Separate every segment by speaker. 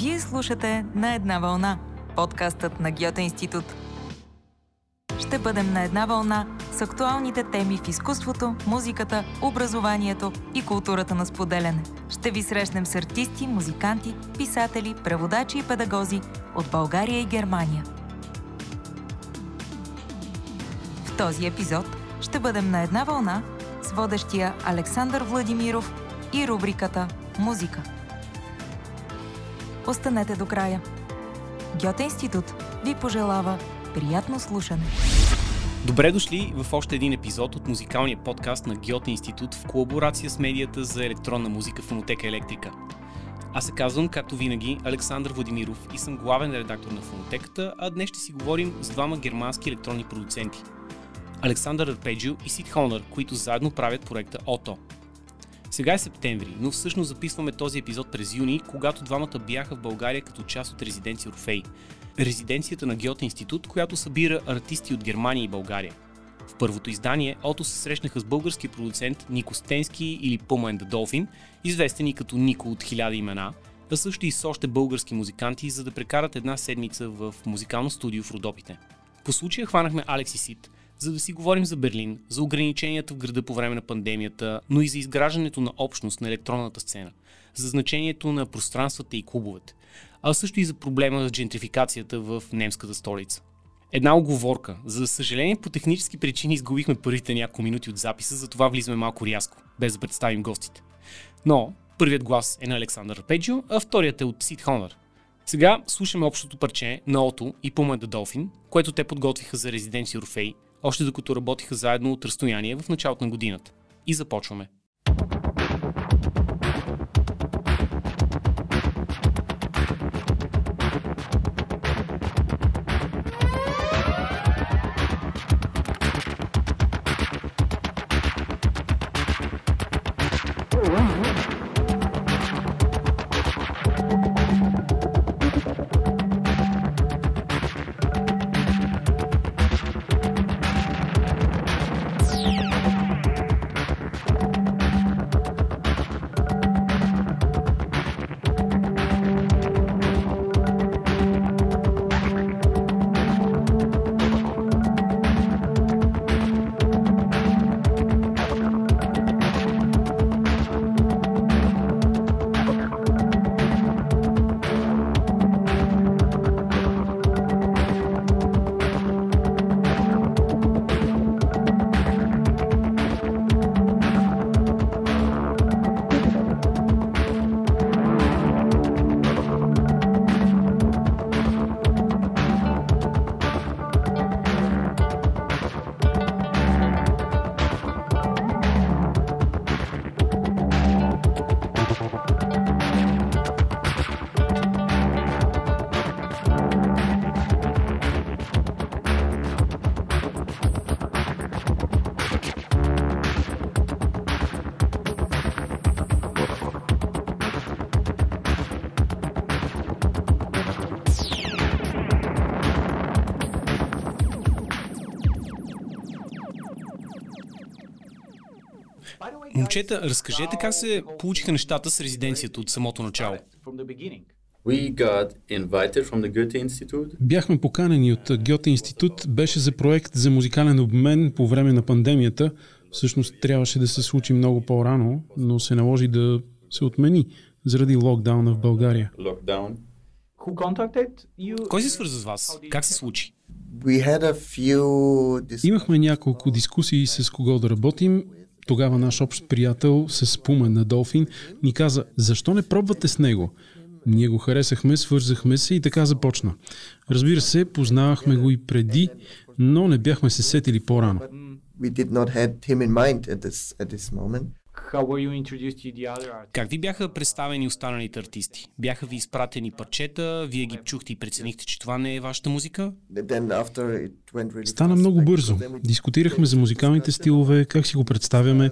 Speaker 1: Вие слушате На една вълна, подкастът на Гьоте институт. Ще бъдем на една вълна с актуалните теми в изкуството, музиката, образованието и културата на споделяне. Ще ви срещнем с артисти, музиканти, писатели, преводачи и педагози от България и Германия. В този епизод ще бъдем на една вълна с водещия Александър Владимиров и рубриката Музика. Останете до края. Гьоте институт ви пожелава приятно слушане.
Speaker 2: Добре дошли в още един епизод от музикалния подкаст на Гьоте институт в колаборация с медията за електронна музика Фонотека Електрика. Аз се казвам, както винаги, Александър Владимиров и съм главен редактор на Фонотеката, а днес ще си говорим с двама германски електронни продуценти. Александър Арпеджио и Сид Хонър, които заедно правят проекта Ото. Сега е септември, но всъщност записваме този епизод през юни, когато двамата бяха в България като част от резиденция Орфей. Резиденцията на Гьоте институт, която събира артисти от Германия и България. В първото издание Ото се срещнаха с български продуцент Нико Стенски или the Dolphin, известен и като Нико от хиляда имена, а също и с още български музиканти, за да прекарат една седмица в музикално студио в Родопите. По случая хванахме Алекс и Сид, за да си говорим за Берлин, за ограниченията в града по време на пандемията, но и за изграждането на общност на електронната сцена, за значението на пространствата и клубовете, а също и за проблема с джентрификацията в немската столица. Една оговорка. За съжаление, по технически причини изгубихме първите няколко минути от записа, затова влизаме малко рязко, без да представим гостите. Но първият глас е на Александър Арпеджио, а вторият е от Сид Хонър. Сега слушаме общото парче на Ото и Puma the Dolphin, което те подготвиха за резиденция Орфей – още докато работиха заедно от разстояние в началото на годината. И започваме. Момчета, разкажете как се получиха нещата с резиденцията от самото начало.
Speaker 3: Бяхме поканени от Гьоте институт. Беше за проект за музикален обмен по време на пандемията. Всъщност трябваше да се случи много по-рано, но се наложи да се отмени заради локдауна в България.
Speaker 2: Кой се свърза с вас? Как се случи?
Speaker 3: Имахме няколко дискусии с кого да работим тогава наш общ приятел с Пума на Долфин ни каза, защо не пробвате с него? Ние го харесахме, свързахме се и така започна. Разбира се, познавахме го и преди, но не бяхме се сетили по-рано.
Speaker 2: Как ви бяха представени останалите артисти? Бяха ви изпратени парчета, вие ги чухте и преценихте, че това не е вашата музика?
Speaker 3: Стана много бързо. Дискутирахме за музикалните стилове, как си го представяме.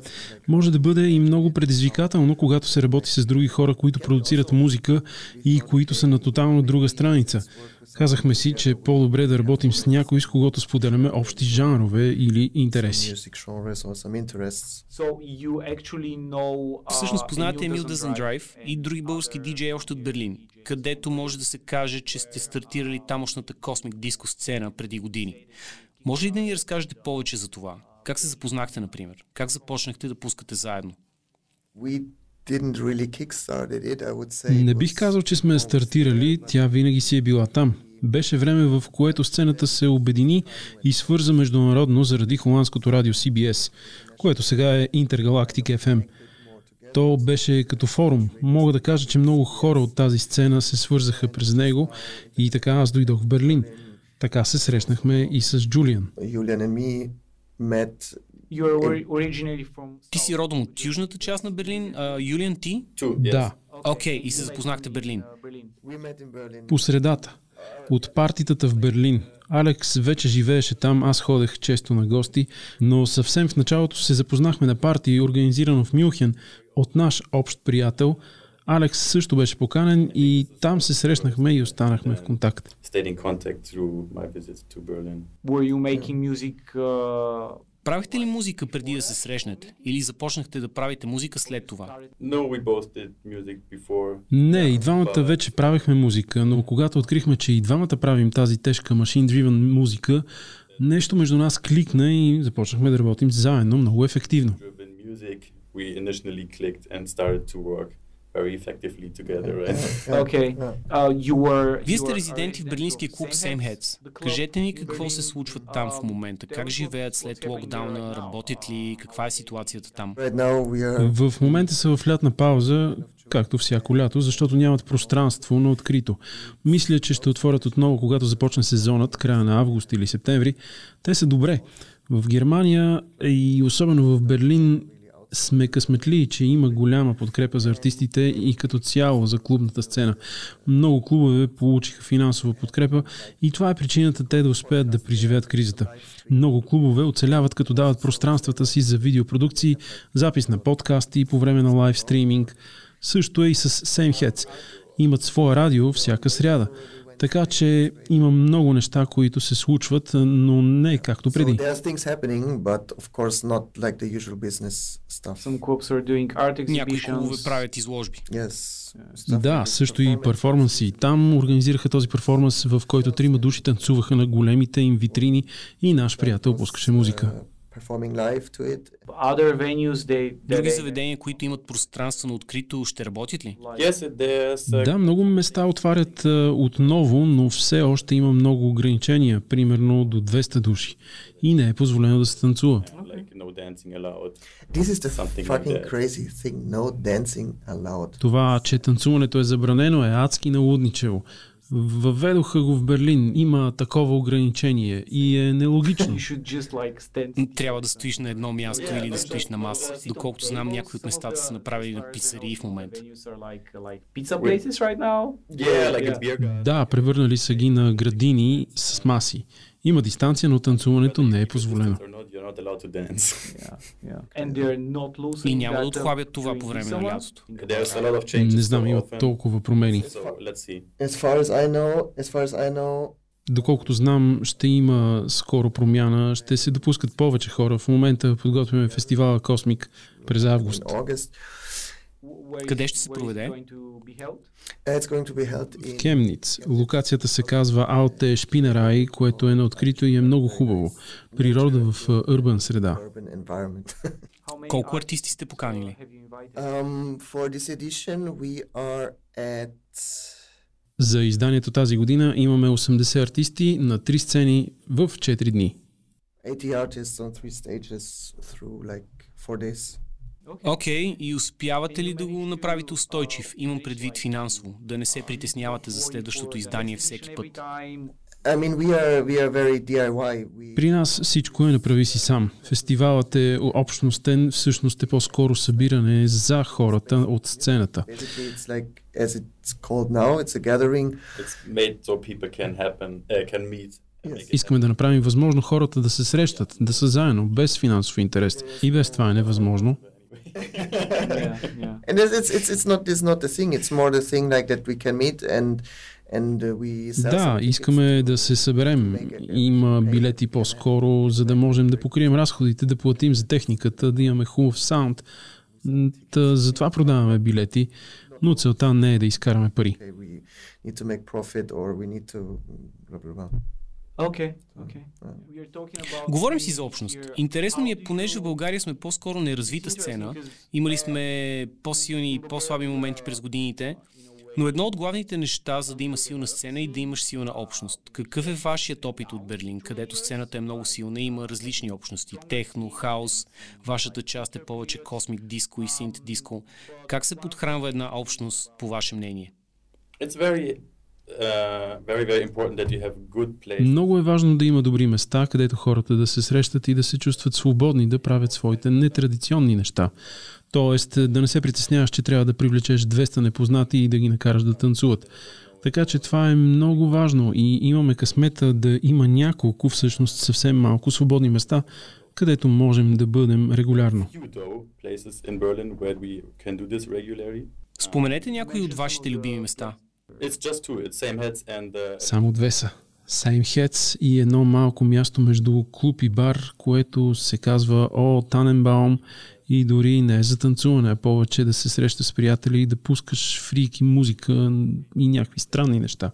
Speaker 3: Може да бъде и много предизвикателно, когато се работи с други хора, които продуцират музика и които са на тотално друга страница. Казахме си, че е по-добре да работим с някой, с когото споделяме общи жанрове или интереси.
Speaker 2: Всъщност познавате Emil Doesn't Drive и други български диджеи още от Берлин, където може да се каже, че сте стартирали тамошната космик диско сцена преди години. Може ли да ни разкажете повече за това? Как се запознахте, например? Как започнахте да пускате заедно?
Speaker 3: Не бих казал, че сме стартирали, тя винаги си е била там. Беше време, в което сцената се обедини и свърза международно заради холандското радио CBS, което сега е Intergalactic FM. То беше като форум. Мога да кажа, че много хора от тази сцена се свързаха през него и така аз дойдох в Берлин. Така се срещнахме и с Джулиан.
Speaker 2: Ти си родом от южната част на Берлин, Юлиан ти?
Speaker 3: Да.
Speaker 2: Окей, okay, и се запознахте Берлин.
Speaker 3: По средата. От партитата в Берлин. Алекс вече живееше там, аз ходех често на гости, но съвсем в началото се запознахме на парти, организирано в Мюнхен от наш общ приятел. Алекс също беше поканен и там се срещнахме и останахме в контакт.
Speaker 2: Were you making music uh, Правихте ли музика преди да се срещнете? Или започнахте да правите музика след това?
Speaker 3: Не, и двамата вече правихме музика, но когато открихме, че и двамата правим тази тежка машин-дривен музика, нещо между нас кликна и започнахме да работим заедно много ефективно?
Speaker 2: okay. Uh, you were, Вие сте резиденти в берлинския клуб Sameheads. Кажете ни какво се случва там в момента. Как живеят след локдауна? Работят ли? Каква е ситуацията там?
Speaker 3: В момента са в лятна пауза, както всяко лято, защото нямат пространство на открито. Мисля, че ще отворят отново, когато започне сезонът, края на август или септември. Те са добре. В Германия и особено в Берлин сме късметли, че има голяма подкрепа за артистите и като цяло за клубната сцена. Много клубове получиха финансова подкрепа и това е причината те да успеят да преживеят кризата. Много клубове оцеляват като дават пространствата си за видеопродукции, запис на подкасти по време на лайв стриминг. Също е и с Same Имат своя радио всяка сряда. Така че има много неща, които се случват, но не както преди.
Speaker 2: Някои клубове правят изложби.
Speaker 3: Да, също и перформанси. Там организираха този перформанс, в който трима души танцуваха на големите им витрини и наш приятел пускаше музика.
Speaker 2: Други заведения, които имат пространство на открито, ще работят ли?
Speaker 3: Да, много места отварят отново, но все още има много ограничения, примерно до 200 души. И не е позволено да се танцува. Това, че танцуването е забранено е адски налудничево. Въведоха го в Берлин. Има такова ограничение и е нелогично.
Speaker 2: Трябва да стоиш на едно място или да стоиш на маса. Доколкото знам, някои от местата са направили на пицарии в момента.
Speaker 3: Да, превърнали са ги на градини с маси. Има дистанция, но танцуването не е позволено.
Speaker 2: И няма да отхлабят това по време на лятото.
Speaker 3: Не знам, има толкова промени. Доколкото знам, ще има скоро промяна, ще се допускат повече хора. В момента подготвяме фестивала Космик през август.
Speaker 2: Къде ще се проведе?
Speaker 3: В Кемниц. Локацията се казва Алте Шпинерай, което е на открито и е много хубаво. Природа в урбан среда.
Speaker 2: Колко артисти сте поканили? Um,
Speaker 3: За изданието тази година имаме 80 артисти на 3 сцени в 4 дни. 80 artists on 3 stages through like 4 days.
Speaker 2: Окей, okay, и успявате ли да го направите устойчив? Имам предвид финансово, да не се притеснявате за следващото издание всеки път.
Speaker 3: При нас всичко е направи си сам. Фестивалът е общностен, всъщност е по-скоро събиране за хората от сцената. Искаме да направим възможно хората да се срещат, да са заедно, без финансов интерес. И без това е невъзможно
Speaker 4: yeah, yeah. And it's, it's it's not it's not the thing. It's more the thing like that we can meet and
Speaker 3: Uh, да, искаме да се съберем. Има билети по-скоро, за да можем да покрием разходите, да платим за техниката, да имаме хубав саунд. Та, затова продаваме билети, но целта не е да изкараме пари.
Speaker 2: Okay, okay. Говорим си за общност. Интересно ми е, понеже в България сме по-скоро неразвита сцена, имали сме по-силни и по-слаби моменти през годините, но едно от главните неща, за да има силна сцена и да имаш силна общност. Какъв е вашият опит от Берлин, където сцената е много силна и има различни общности? Техно, хаос, вашата част е повече космик диско и синт диско. Как се подхранва една общност, по ваше мнение? It's very
Speaker 3: Uh, Много е важно да има добри места, където хората да се срещат и да се чувстват свободни да правят своите нетрадиционни неща. Тоест да не се притесняваш, че трябва да привлечеш 200 непознати и да ги накараш да танцуват. Така че това е много важно и имаме късмета да има няколко, всъщност съвсем малко свободни места, където можем да бъдем регулярно.
Speaker 2: Споменете някои от вашите любими места.
Speaker 3: Uh, Само две са. Same Heads и едно малко място между клуб и бар, което се казва О, Таненбаум и дори не е за танцуване, а повече да се среща с приятели и да пускаш фрики музика и някакви странни неща.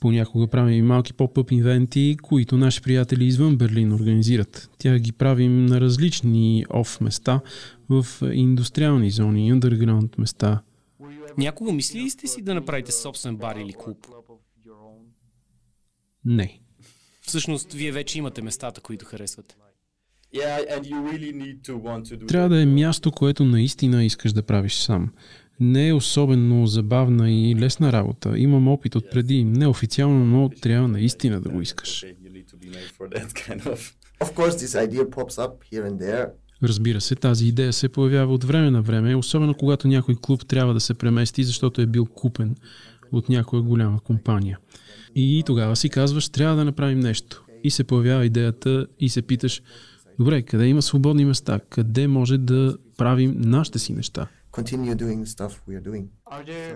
Speaker 3: Понякога правим и малки поп-ъп ивенти, които наши приятели извън Берлин организират. Тя ги правим на различни оф места, в индустриални зони, underground места.
Speaker 2: Някога мислили сте си да направите собствен бар или клуб?
Speaker 3: Не.
Speaker 2: Всъщност, вие вече имате местата, които харесвате.
Speaker 3: Трябва да е място, което наистина искаш да правиш сам. Не е особено забавна и лесна работа. Имам опит от преди, неофициално, но трябва наистина да го искаш. Разбира се, тази идея се появява от време на време, особено когато някой клуб трябва да се премести, защото е бил купен от някоя голяма компания. И тогава си казваш, трябва да направим нещо. И се появява идеята и се питаш, добре, къде има свободни места? Къде може да правим нашите си неща?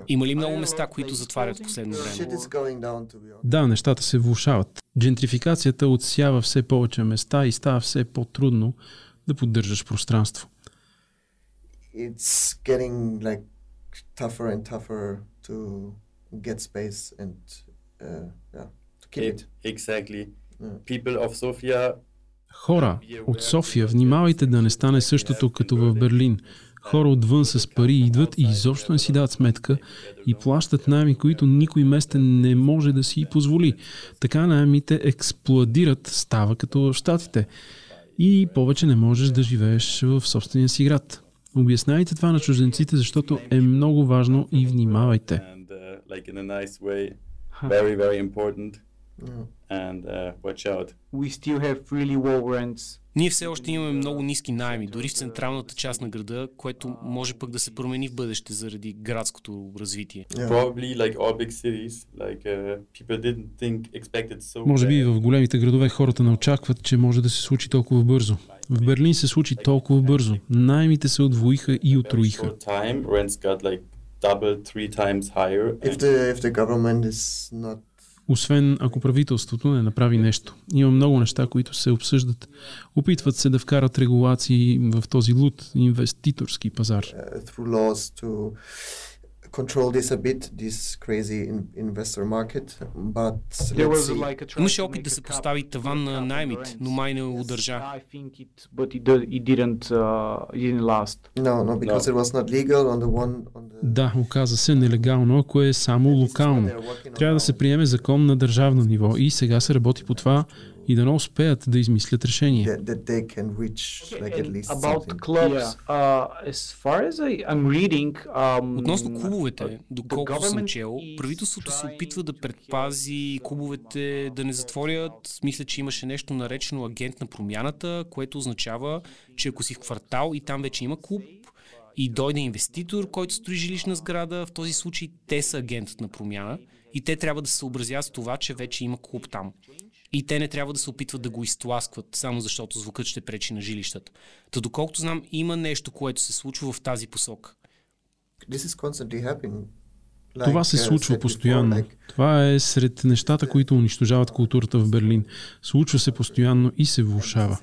Speaker 2: Има ли много места, които затварят в последно време?
Speaker 3: Да, нещата се влушават. Джентрификацията отсява все повече места и става все по-трудно да поддържаш пространство. It's getting like tougher and tougher to get space and uh, yeah, to keep it. Exactly. People of Sofia Хора от София, внимавайте да не стане същото като в Берлин. Хора отвън с пари идват и изобщо не си дават сметка и плащат найми, които никой местен не може да си позволи. Така найемите експлодират, става като в Штатите и повече не можеш да живееш в собствения си град. Обяснявайте това на чужденците, защото е много важно и внимавайте.
Speaker 2: And, uh, watch out. We still have really low rents ние все още имаме много ниски найми, дори в централната част на града, което може пък да се промени в бъдеще заради градското развитие.
Speaker 3: Може би в големите градове хората не очакват, че може да се случи толкова бързо. В Берлин се случи толкова бързо. Наймите се отвоиха и отруиха. If the, if the government is not освен ако правителството не направи нещо. Има много неща, които се обсъждат. Опитват се да вкарат регулации в този луд инвеститорски пазар. Uh, control this a bit, this crazy investor market, but
Speaker 2: like Имаше опит да се постави таван на наймите, но май не удържа. I think it, but it,
Speaker 3: it didn't, uh, it didn't last. No, no, because no. it was not legal on the one... On the... Да, оказа се нелегално, ако е само локално. Трябва да се приеме закон на държавно ниво и сега се работи по това и да не успеят да измислят решение.
Speaker 2: Относно клубовете, доколкото съм чел, правителството се опитва да предпази клубовете да не затворят. Мисля, че имаше нещо наречено агент на промяната, което означава, че ако си в квартал и там вече има клуб, и дойде инвеститор, който строи жилищна сграда, в този случай те са агентът на промяна и те трябва да се съобразят с това, че вече има клуб там. И те не трябва да се опитват да го изтласкват, само защото звукът ще пречи на жилищата. Та доколкото знам, има нещо, което се случва в тази посока.
Speaker 3: Това се случва постоянно. Това е сред нещата, които унищожават културата в Берлин. Случва се постоянно и се влушава.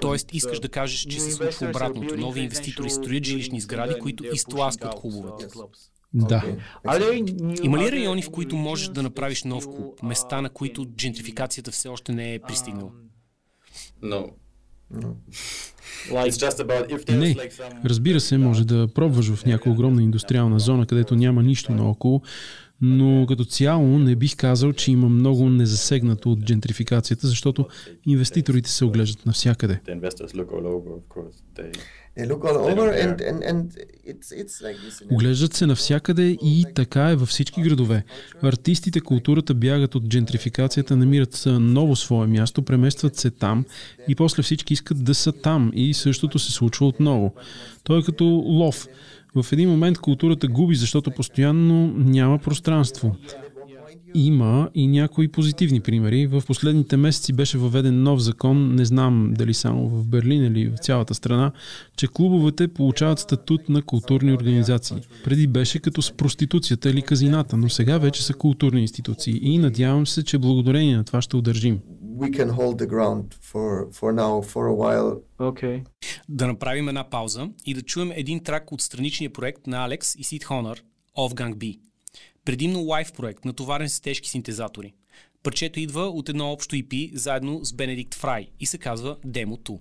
Speaker 2: Тоест искаш да кажеш, че се случва обратното. Нови инвеститори строят жилищни сгради, които изтласкват клубовете.
Speaker 3: Да.
Speaker 2: Има ли райони, в които можеш да направиш нов клуб? Места, на които джентрификацията все още не е пристигнала?
Speaker 3: Не, разбира се, може да пробваш в някоя огромна индустриална зона, където няма нищо наоколо, но като цяло не бих казал, че има много незасегнато от джентрификацията, защото инвеститорите се оглеждат навсякъде. Оглеждат се навсякъде и така е във всички градове. Артистите, културата бягат от джентрификацията, намират ново свое място, преместват се там и после всички искат да са там и същото се случва отново. Той е като лов. В един момент културата губи, защото постоянно няма пространство. Има и някои позитивни примери. В последните месеци беше въведен нов закон, не знам дали само в Берлин или в цялата страна, че клубовете получават статут на културни организации. Преди беше като с проституцията или казината, но сега вече са културни институции и надявам се, че благодарение на това ще удържим.
Speaker 2: For, for now, for okay. Да направим една пауза и да чуем един трак от страничния проект на Алекс и Сид Хонор, Gang B предимно лайв проект, натоварен с тежки синтезатори. Парчето идва от едно общо EP заедно с Бенедикт Фрай и се казва Demo 2.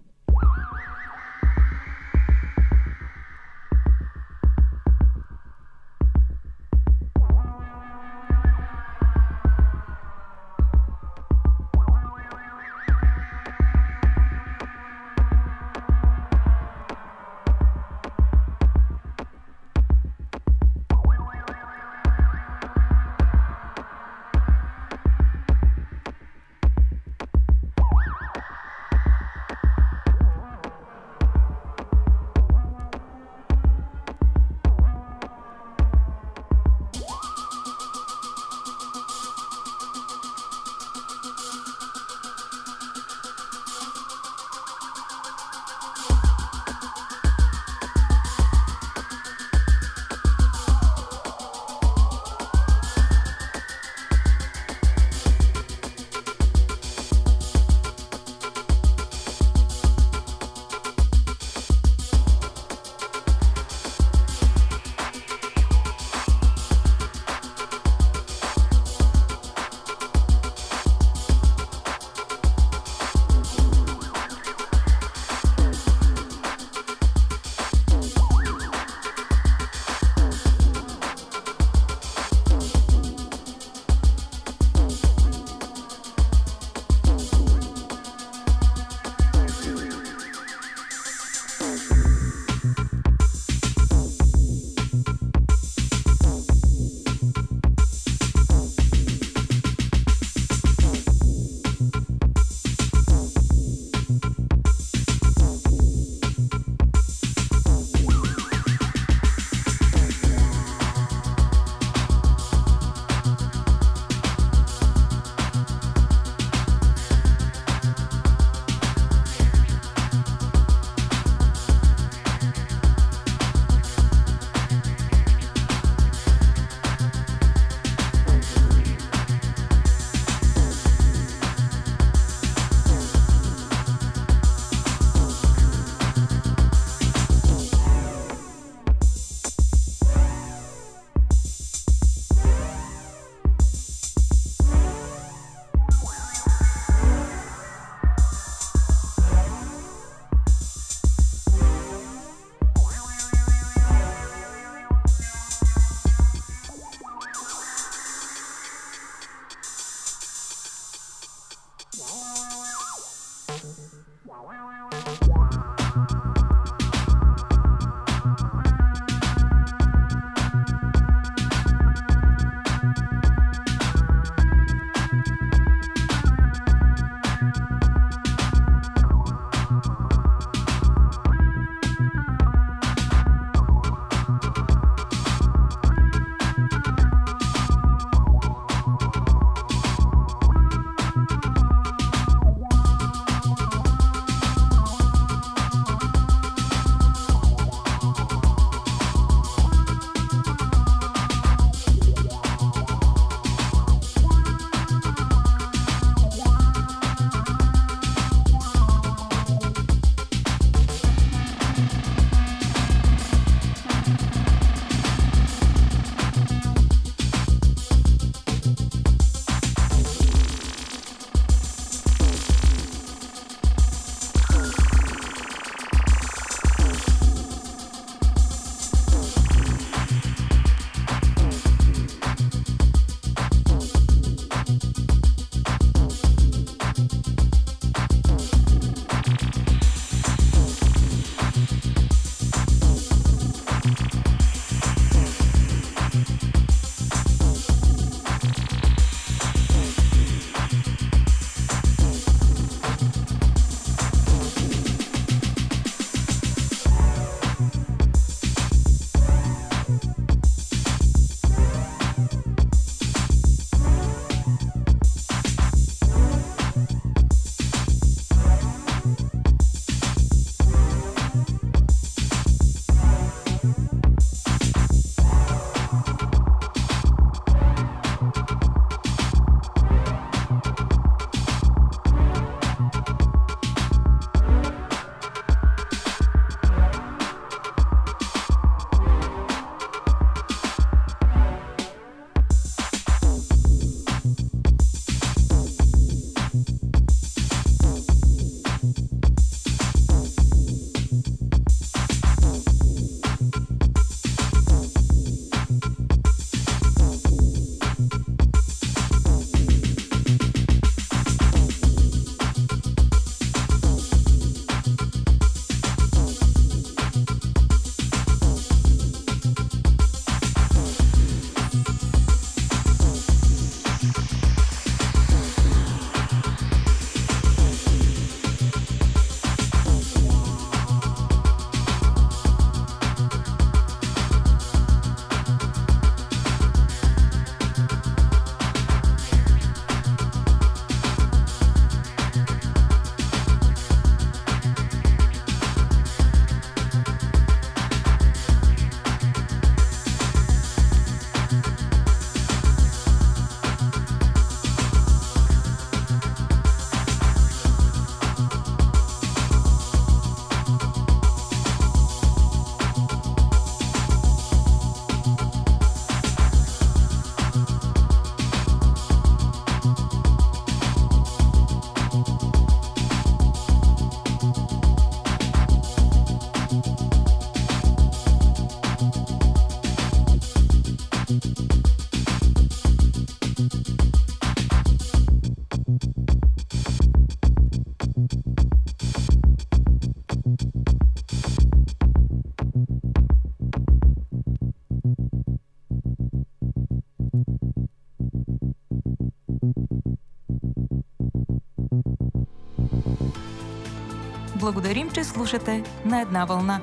Speaker 1: Благодарим, че слушате на една вълна.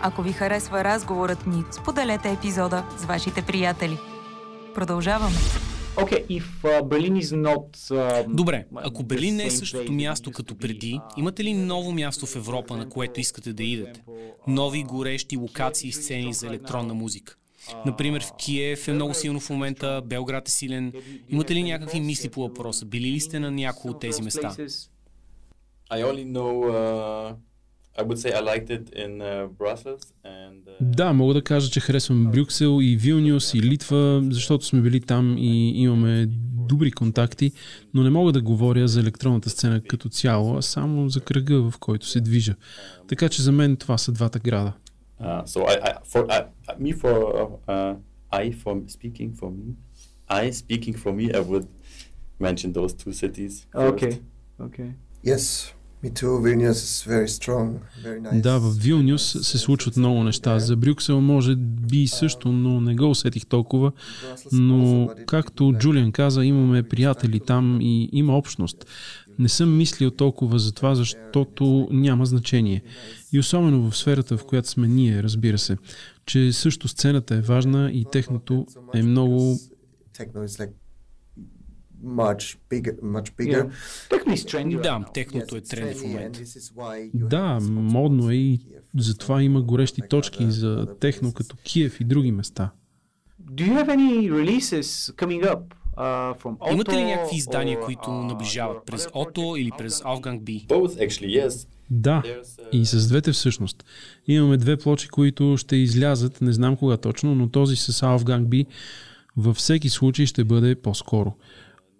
Speaker 1: Ако ви харесва разговорът ни, споделете епизода с вашите приятели. Продължаваме.
Speaker 4: Okay, if uh, Berlin is not, uh,
Speaker 2: Добре, ако Берлин не е същото място като преди, имате ли ново място в Европа, на което искате да идете? Нови горещи локации и сцени за електронна музика? Например, в Киев е много силно в момента, Белград е силен. Имате ли някакви мисли по въпроса? Били ли сте на някои от тези места?
Speaker 5: I only know. Uh, I would say I liked it in uh, Brussels and. Uh,
Speaker 3: Да, мога да кажа, че харесвам Брюксел и Вилнюс и Литва, защото сме били там и имаме добри контакти, но не мога да говоря за електронната сцена като цяло, а само за кръга, в който се движа. Така че за мен това са двата града.
Speaker 5: Uh, so I, I for I, me for uh, I for speaking for me, I speaking for me, I would mention those two cities. First.
Speaker 4: Okay, okay.
Speaker 6: Yes,
Speaker 3: Да, в Вилнюс се случват много неща. За Брюксел може би също, но не го усетих толкова. Но, както Джулиан каза, имаме приятели там и има общност. Не съм мислил толкова за това, защото няма значение. И особено в сферата, в която сме ние, разбира се, че също сцената е важна и техното е много...
Speaker 6: Much bigger, much bigger.
Speaker 4: Yeah.
Speaker 2: Да, техното е тренд в момента.
Speaker 3: Да, модно е и затова има горещи точки за техно като Киев и други места.
Speaker 4: Do you have any releases coming up uh, from Otto
Speaker 2: Имате ли някакви издания,
Speaker 4: or,
Speaker 2: които
Speaker 4: uh,
Speaker 2: наближават
Speaker 4: your
Speaker 2: през Ото или през? Wolfgang B?
Speaker 5: Both actually, yes.
Speaker 3: Да,
Speaker 5: uh,
Speaker 3: и с двете всъщност. Имаме две плочи, които ще излязат, не знам кога точно, но този с Wolfgang B във всеки случай ще бъде по-скоро.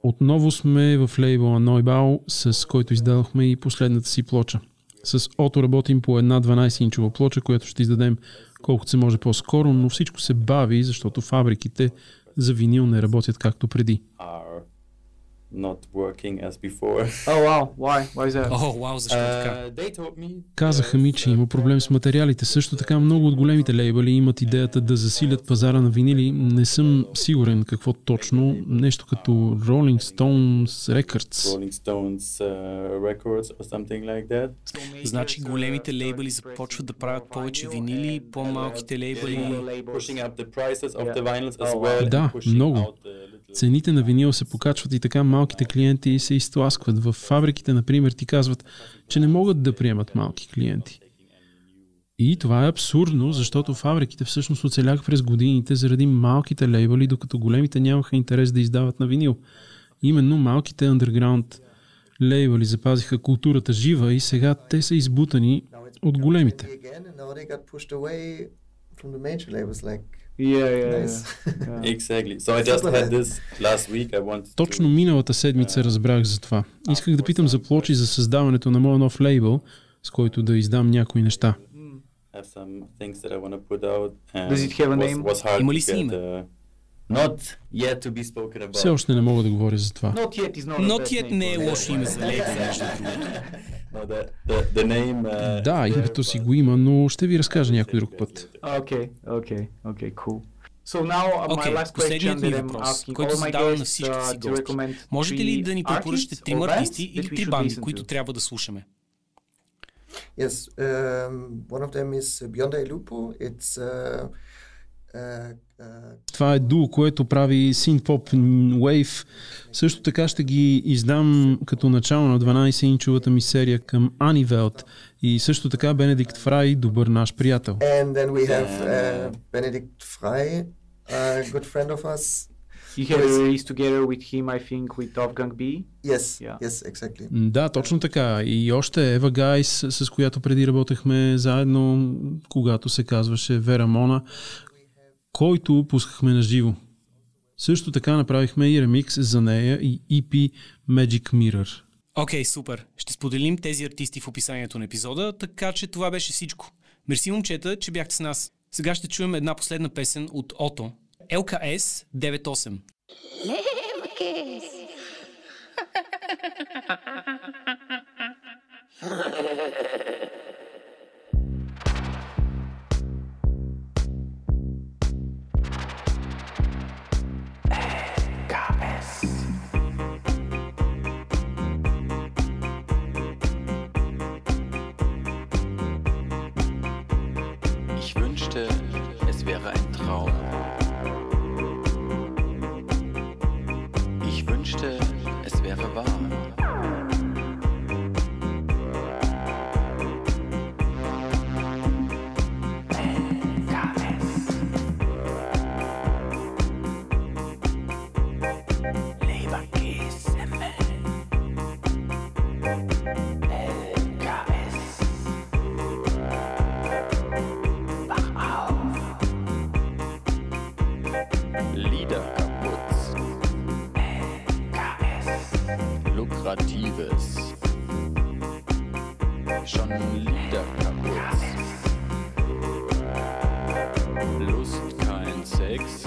Speaker 3: Отново сме в лейбъла Neubau, с който издадохме и последната си плоча. С Ото работим по една 12-инчова плоча, която ще издадем колкото се може по-скоро, но всичко се бави, защото фабриките за винил не работят както преди.
Speaker 5: Not working as before.
Speaker 4: Oh wow, why? Why is that?
Speaker 2: О, вау, защо е така?
Speaker 5: Uh, they told me
Speaker 3: Казаха ми, че има проблем с материалите. Също така много от големите лейбъли имат идеята да засилят пазара на винили. Не съм сигурен какво точно. Нещо като Rolling Stones Records.
Speaker 5: Rolling Stones uh, records or something like that.
Speaker 2: Значи големите лейбъли започват да правят повече винили, по-малките лейбъли...
Speaker 5: Pushing up the prices of
Speaker 4: Yeah.
Speaker 5: the vinyls as
Speaker 4: Oh,
Speaker 3: Да, много. Цените на винил се покачват и така малките клиенти се изтласкват. В фабриките, например, ти казват, че не могат да приемат малки клиенти. И това е абсурдно, защото фабриките всъщност оцеляха през годините заради малките лейбъли, докато големите нямаха интерес да издават на винил. Именно малките underground лейбъли запазиха културата жива и сега те са избутани от големите.
Speaker 4: Yeah, yeah,
Speaker 6: nice.
Speaker 4: yeah.
Speaker 5: Exactly. So I just had this last week. I wanted
Speaker 3: Точно миналата седмица разбрах за това. Исках да питам за плочи за създаването на моя нов лейбъл, с който да издам някои неща.
Speaker 5: have some things that I want to put out. And
Speaker 4: Does it have a
Speaker 5: was,
Speaker 4: name?
Speaker 5: Was hard
Speaker 2: Има ли си име?
Speaker 5: uh, not yet to be spoken about.
Speaker 3: Все още не мога да говоря за това.
Speaker 4: Not yet is not a
Speaker 2: Not
Speaker 4: bad
Speaker 2: yet
Speaker 4: name
Speaker 2: не е лошо име за лейбъл, между другото.
Speaker 5: The, the, the name. Uh,
Speaker 3: Да, името си го има, но ще ви разкажа някой друг път.
Speaker 4: Okay, okay, okay, cool. So now uh,
Speaker 2: Окей,
Speaker 4: my last question
Speaker 2: последният ми
Speaker 4: that I'm
Speaker 2: въпрос,
Speaker 4: asking
Speaker 2: който
Speaker 4: all my
Speaker 2: задавам на всичките си
Speaker 4: uh, to
Speaker 2: гости.
Speaker 4: recommend
Speaker 2: Можете ли
Speaker 4: three
Speaker 2: да ни препоръчате
Speaker 4: bands
Speaker 2: артисти или три банди, които трябва да слушаме?
Speaker 6: Yes, um, one of them is Beyond Lupo. It's uh, uh, uh,
Speaker 3: Това е дуо, което прави Synth-Pop Wave. Също така ще ги издам като начало на 12-инчовата ми серия към Анивелт. И също така Бенедикт Фрай, добър наш приятел.
Speaker 6: and then we have uh, Benedict Frey, a good friend of us.
Speaker 4: You had a release together with him, I think, with Wolfgang B.
Speaker 6: Yes,
Speaker 4: Yeah.
Speaker 6: yes, exactly.
Speaker 3: Да, точно така. И още Ева Гайс, с която преди работехме заедно, когато се казваше Вера Мона, който пускахме на живо. Също така направихме и ремикс за нея и EP Magic Mirror.
Speaker 2: Окей, супер. Ще споделим тези артисти в описанието на епизода, така че това беше всичко. Мерси, момчета, че бяхте с нас. Сега ще чуем една последна песен от Ото. ЛКС 98.
Speaker 7: schon Lieder kaputt. Lust, kein Sex,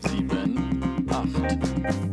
Speaker 7: sieben, acht.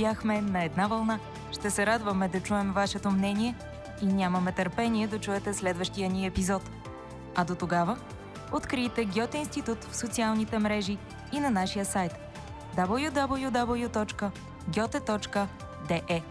Speaker 1: бяхме на една вълна. Ще се радваме да чуем вашето мнение и нямаме търпение да чуете следващия ни епизод. А до тогава, открийте Гьоте институт в социалните мрежи и на нашия сайт www.gyote.de